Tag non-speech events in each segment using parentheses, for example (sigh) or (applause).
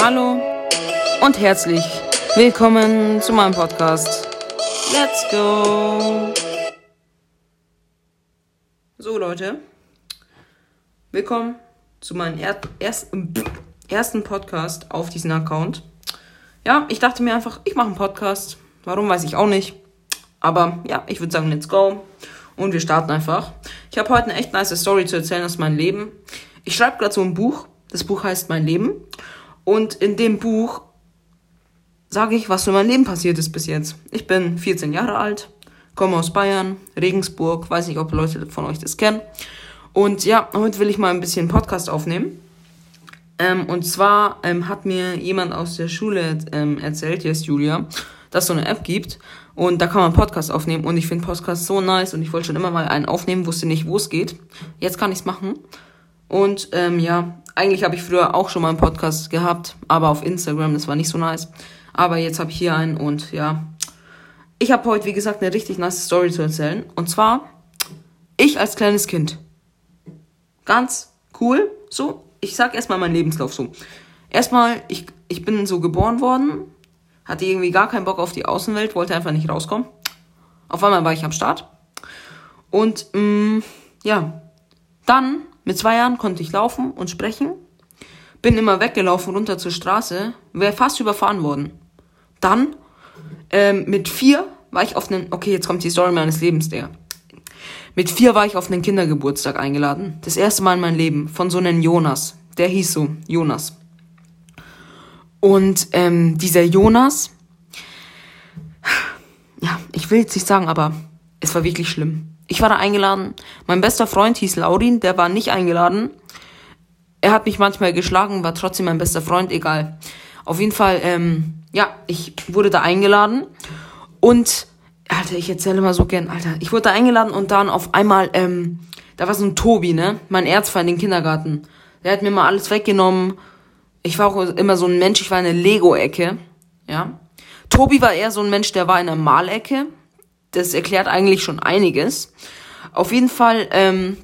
Hallo und herzlich willkommen zu meinem Podcast. Let's go! So Leute, willkommen zu meinem er ersten, ersten Podcast auf diesem Account. Ja, ich dachte mir einfach, ich mache einen Podcast. Warum weiß ich auch nicht. Aber ja, ich würde sagen, let's go. Und wir starten einfach. Ich habe heute eine echt nice Story zu erzählen aus meinem Leben. Ich schreibe gerade so ein Buch. Das Buch heißt Mein Leben. Und in dem Buch sage ich, was in meinem Leben passiert ist bis jetzt. Ich bin 14 Jahre alt, komme aus Bayern, Regensburg. Weiß nicht, ob Leute von euch das kennen. Und ja, heute will ich mal ein bisschen Podcast aufnehmen. Ähm, und zwar ähm, hat mir jemand aus der Schule ähm, erzählt, hier ist Julia, dass es so eine App gibt und da kann man Podcast aufnehmen und ich finde Podcast so nice und ich wollte schon immer mal einen aufnehmen, wusste nicht, wo es geht. Jetzt kann ich es machen. Und ähm, ja, eigentlich habe ich früher auch schon mal einen Podcast gehabt, aber auf Instagram, das war nicht so nice. Aber jetzt habe ich hier einen und ja, ich habe heute, wie gesagt, eine richtig nice Story zu erzählen. Und zwar, ich als kleines Kind. Ganz cool, so ich sag erstmal meinen Lebenslauf so. Erstmal, ich, ich bin so geboren worden, hatte irgendwie gar keinen Bock auf die Außenwelt, wollte einfach nicht rauskommen. Auf einmal war ich am Start. Und mh, mm, ja, dann mit zwei Jahren konnte ich laufen und sprechen. Bin immer weggelaufen runter zur Straße, wäre fast überfahren worden. Dann ähm, mit vier war ich auf einen, okay, jetzt kommt die Story meines Lebens, der. Mit vier war ich auf einen Kindergeburtstag eingeladen. Das erste Mal in meinem Leben. Von so einem Jonas. Der hieß so, Jonas. Und ähm, dieser Jonas, ja, ich will jetzt nicht sagen, aber es war wirklich schlimm. Ich war da eingeladen. Mein bester Freund hieß Laurin, der war nicht eingeladen. Er hat mich manchmal geschlagen, war trotzdem mein bester Freund, egal. Auf jeden Fall, ähm, ja, ich wurde da eingeladen und Alter, ich erzähle mal so gern, Alter. Ich wurde da eingeladen und dann auf einmal, ähm, da war so ein Tobi, ne? Mein Erzfeind im Kindergarten. Der hat mir mal alles weggenommen. Ich war auch immer so ein Mensch, ich war in der Lego-Ecke, ja. Tobi war eher so ein Mensch, der war in der Malecke. Das erklärt eigentlich schon einiges. Auf jeden Fall, ähm,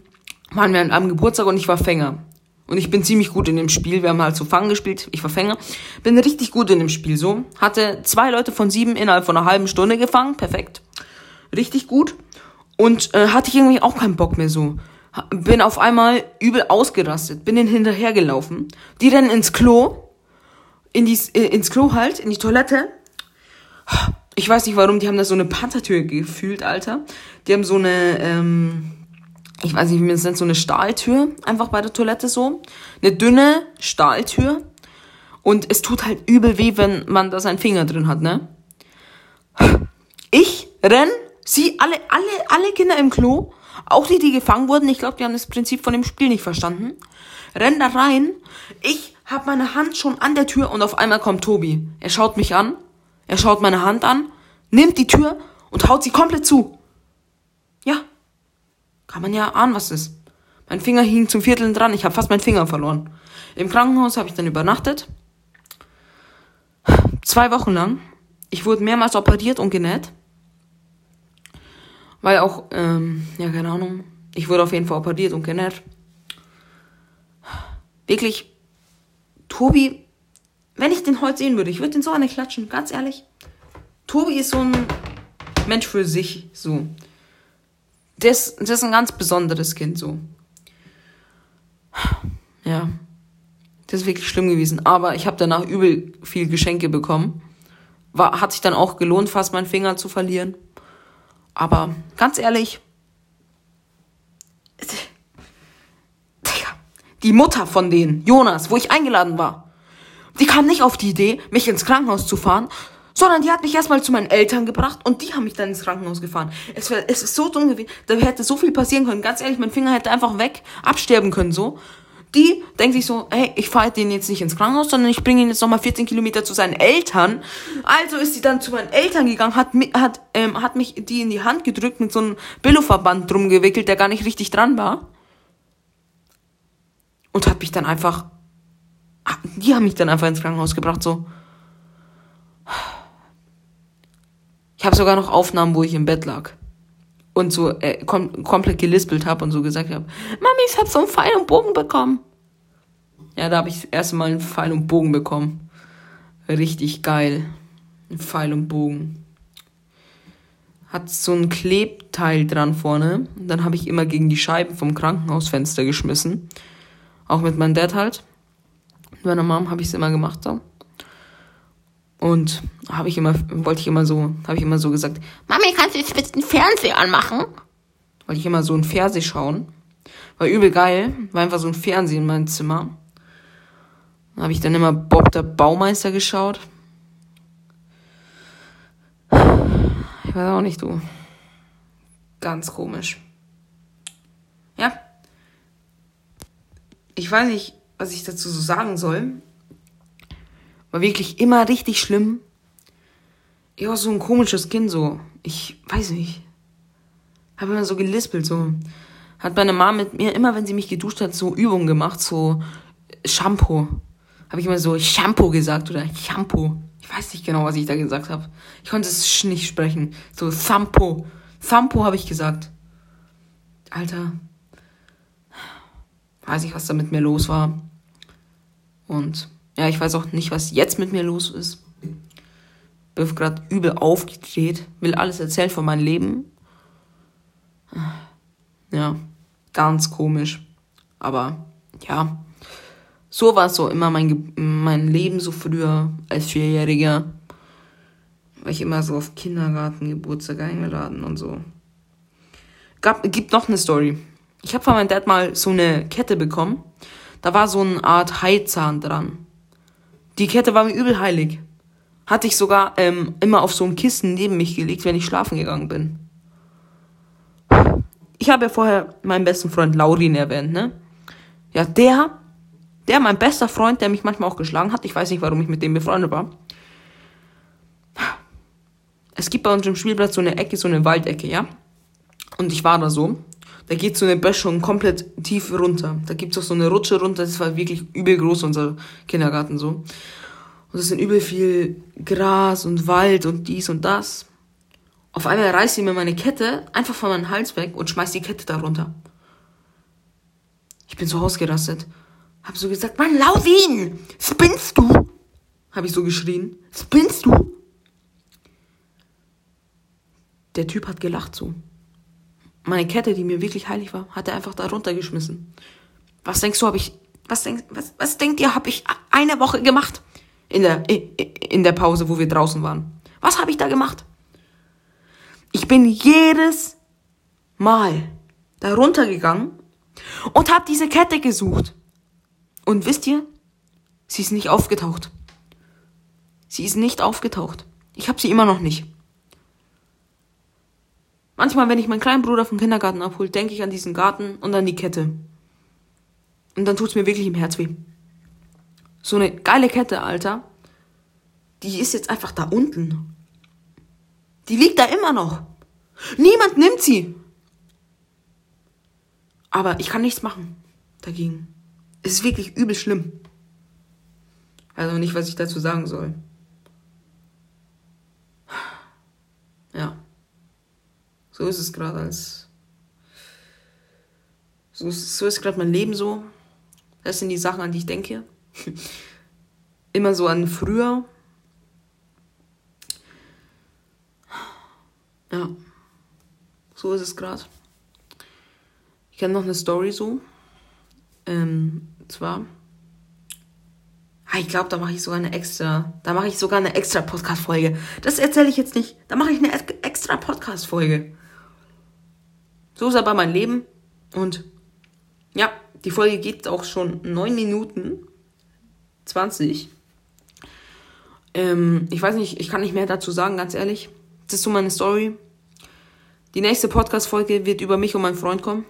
waren wir am Geburtstag und ich war Fänger. Und ich bin ziemlich gut in dem Spiel. Wir haben halt so Fangen gespielt. Ich war Fänger. Bin richtig gut in dem Spiel so. Hatte zwei Leute von sieben innerhalb von einer halben Stunde gefangen. Perfekt. Richtig gut. Und äh, hatte ich irgendwie auch keinen Bock mehr so. Bin auf einmal übel ausgerastet. Bin denen hinterhergelaufen. Die rennen ins Klo. In die, äh, ins Klo halt, in die Toilette. Ich weiß nicht warum, die haben da so eine Panthertür gefühlt, Alter. Die haben so eine, ähm, ich weiß nicht, wie man es nennt, so eine Stahltür, einfach bei der Toilette so. Eine dünne Stahltür. Und es tut halt übel weh, wenn man da seinen Finger drin hat, ne? Ich renn, sie, alle, alle, alle Kinder im Klo, auch die, die gefangen wurden, ich glaube, die haben das Prinzip von dem Spiel nicht verstanden, renn da rein, ich hab meine Hand schon an der Tür und auf einmal kommt Tobi. Er schaut mich an, er schaut meine Hand an, nimmt die Tür und haut sie komplett zu. Ja, kann man ja ahnen, was ist. Mein Finger hing zum Viertel dran, ich habe fast meinen Finger verloren. Im Krankenhaus habe ich dann übernachtet. Zwei Wochen lang. Ich wurde mehrmals operiert und genäht. Weil auch, ähm, ja, keine Ahnung. Ich wurde auf jeden Fall operiert und genäht. Wirklich, Tobi, wenn ich den heute sehen würde, ich würde den so eine klatschen, ganz ehrlich. Tobi ist so ein Mensch für sich, so das, das ist ein ganz besonderes Kind so. Ja. Das ist wirklich schlimm gewesen. Aber ich habe danach übel viel Geschenke bekommen. War, hat sich dann auch gelohnt, fast meinen Finger zu verlieren. Aber ganz ehrlich, die Mutter von denen, Jonas, wo ich eingeladen war, die kam nicht auf die Idee, mich ins Krankenhaus zu fahren, sondern die hat mich erstmal zu meinen Eltern gebracht und die haben mich dann ins Krankenhaus gefahren. Es, war, es ist so dumm gewesen, da hätte so viel passieren können. Ganz ehrlich, mein Finger hätte einfach weg absterben können, so. Die denkt sich so, hey, ich fahre den jetzt nicht ins Krankenhaus, sondern ich bringe ihn jetzt nochmal 14 Kilometer zu seinen Eltern. Also ist sie dann zu meinen Eltern gegangen, hat, hat, ähm, hat mich die in die Hand gedrückt mit so einem Billo-Verband drum gewickelt, der gar nicht richtig dran war. Und hat mich dann einfach, die haben mich dann einfach ins Krankenhaus gebracht, so. Ich habe sogar noch Aufnahmen, wo ich im Bett lag. Und so äh, kom komplett gelispelt habe und so gesagt habe, Mami, ich habe so einen Pfeil und Bogen bekommen. Ja, da habe ich das erste Mal einen Pfeil und Bogen bekommen. Richtig geil. Ein Pfeil und Bogen. Hat so ein Klebteil dran vorne. Und dann habe ich immer gegen die Scheiben vom Krankenhausfenster geschmissen. Auch mit meinem Dad halt. Mit meiner Mom habe ich es immer gemacht so. Und habe ich immer, wollte ich immer so, habe ich immer so gesagt, Mami, kannst du jetzt bitte den Fernseher anmachen? Wollte ich immer so ein Fernseher schauen. War übel geil. War einfach so ein Fernseher in meinem Zimmer. Habe ich dann immer Bob der Baumeister geschaut. Ich weiß auch nicht, du. Ganz komisch. Ja. Ich weiß nicht, was ich dazu so sagen soll. War wirklich immer richtig schlimm. Ich war so ein komisches Kind, so. Ich weiß nicht. Habe immer so gelispelt, so. Hat meine Mama mit mir immer, wenn sie mich geduscht hat, so Übungen gemacht, so Shampoo. Habe ich immer so Shampoo gesagt oder Shampoo. Ich weiß nicht genau, was ich da gesagt habe. Ich konnte es nicht sprechen. So Sampo. Sampo habe ich gesagt. Alter. Weiß ich, was da mit mir los war. Und ja, ich weiß auch nicht, was jetzt mit mir los ist. Bin gerade übel aufgedreht. Will alles erzählen von meinem Leben. Ja, ganz komisch. Aber ja, so war es so immer mein, mein Leben so früher als Vierjähriger. War ich immer so auf Kindergarten, Geburtstag eingeladen und so. Gab, gibt noch eine Story. Ich habe von meinem Dad mal so eine Kette bekommen. Da war so eine Art Haizahn dran. Die Kette war mir übel heilig. Hatte ich sogar ähm, immer auf so ein Kissen neben mich gelegt, wenn ich schlafen gegangen bin. Ich habe ja vorher meinen besten Freund Laurin erwähnt, ne? Ja, der der, mein bester Freund, der mich manchmal auch geschlagen hat, ich weiß nicht, warum ich mit dem befreundet war. Es gibt bei uns im Spielplatz so eine Ecke, so eine Waldecke, ja? Und ich war da so. Da geht so eine Böschung komplett tief runter. Da gibt's auch so eine Rutsche runter. Das war wirklich übel groß, unser Kindergarten so. Und es sind übel viel Gras und Wald und dies und das. Auf einmal reißt sie mir meine Kette einfach von meinem Hals weg und schmeißt die Kette da runter. Ich bin so ausgerastet. Hab so gesagt, Mann, Lausin, spinnst du? Hab ich so geschrien. Spinnst du? Der Typ hat gelacht so. Meine Kette, die mir wirklich heilig war, hat er einfach da runtergeschmissen. Was denkst du, hab ich, was denkst, was, was denkt ihr, hab ich eine Woche gemacht? In der, in der Pause, wo wir draußen waren. Was habe ich da gemacht? Ich bin jedes Mal da runtergegangen und hab diese Kette gesucht. Und wisst ihr, sie ist nicht aufgetaucht. Sie ist nicht aufgetaucht. Ich habe sie immer noch nicht. Manchmal, wenn ich meinen kleinen Bruder vom Kindergarten abhole, denke ich an diesen Garten und an die Kette. Und dann tut's mir wirklich im Herz weh. So eine geile Kette, Alter. Die ist jetzt einfach da unten. Die liegt da immer noch. Niemand nimmt sie. Aber ich kann nichts machen dagegen. Es ist wirklich übel schlimm. Also nicht, was ich dazu sagen soll. Ja. So ist es gerade als. So ist, so ist gerade mein Leben so. Das sind die Sachen, an die ich denke. (laughs) Immer so an früher. Ja. So ist es gerade. Ich kenne noch eine Story so. Ähm, zwar. Ah, ich glaube, da mache ich sogar eine extra. Da mache ich sogar eine extra Podcast-Folge. Das erzähle ich jetzt nicht. Da mache ich eine extra Podcast-Folge. So ist aber mein Leben. Und ja, die Folge geht auch schon 9 Minuten 20. Ähm, ich weiß nicht, ich kann nicht mehr dazu sagen, ganz ehrlich. Das ist so meine Story. Die nächste Podcast-Folge wird über mich und meinen Freund kommen.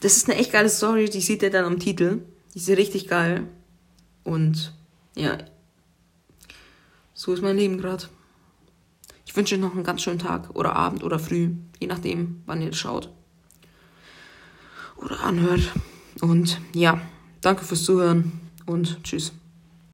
Das ist eine echt geile Story, die sieht ihr dann am Titel. Die ist richtig geil. Und ja, so ist mein Leben gerade. Ich wünsche euch noch einen ganz schönen Tag oder Abend oder früh, je nachdem, wann ihr schaut oder anhört. Und ja, danke fürs Zuhören und tschüss.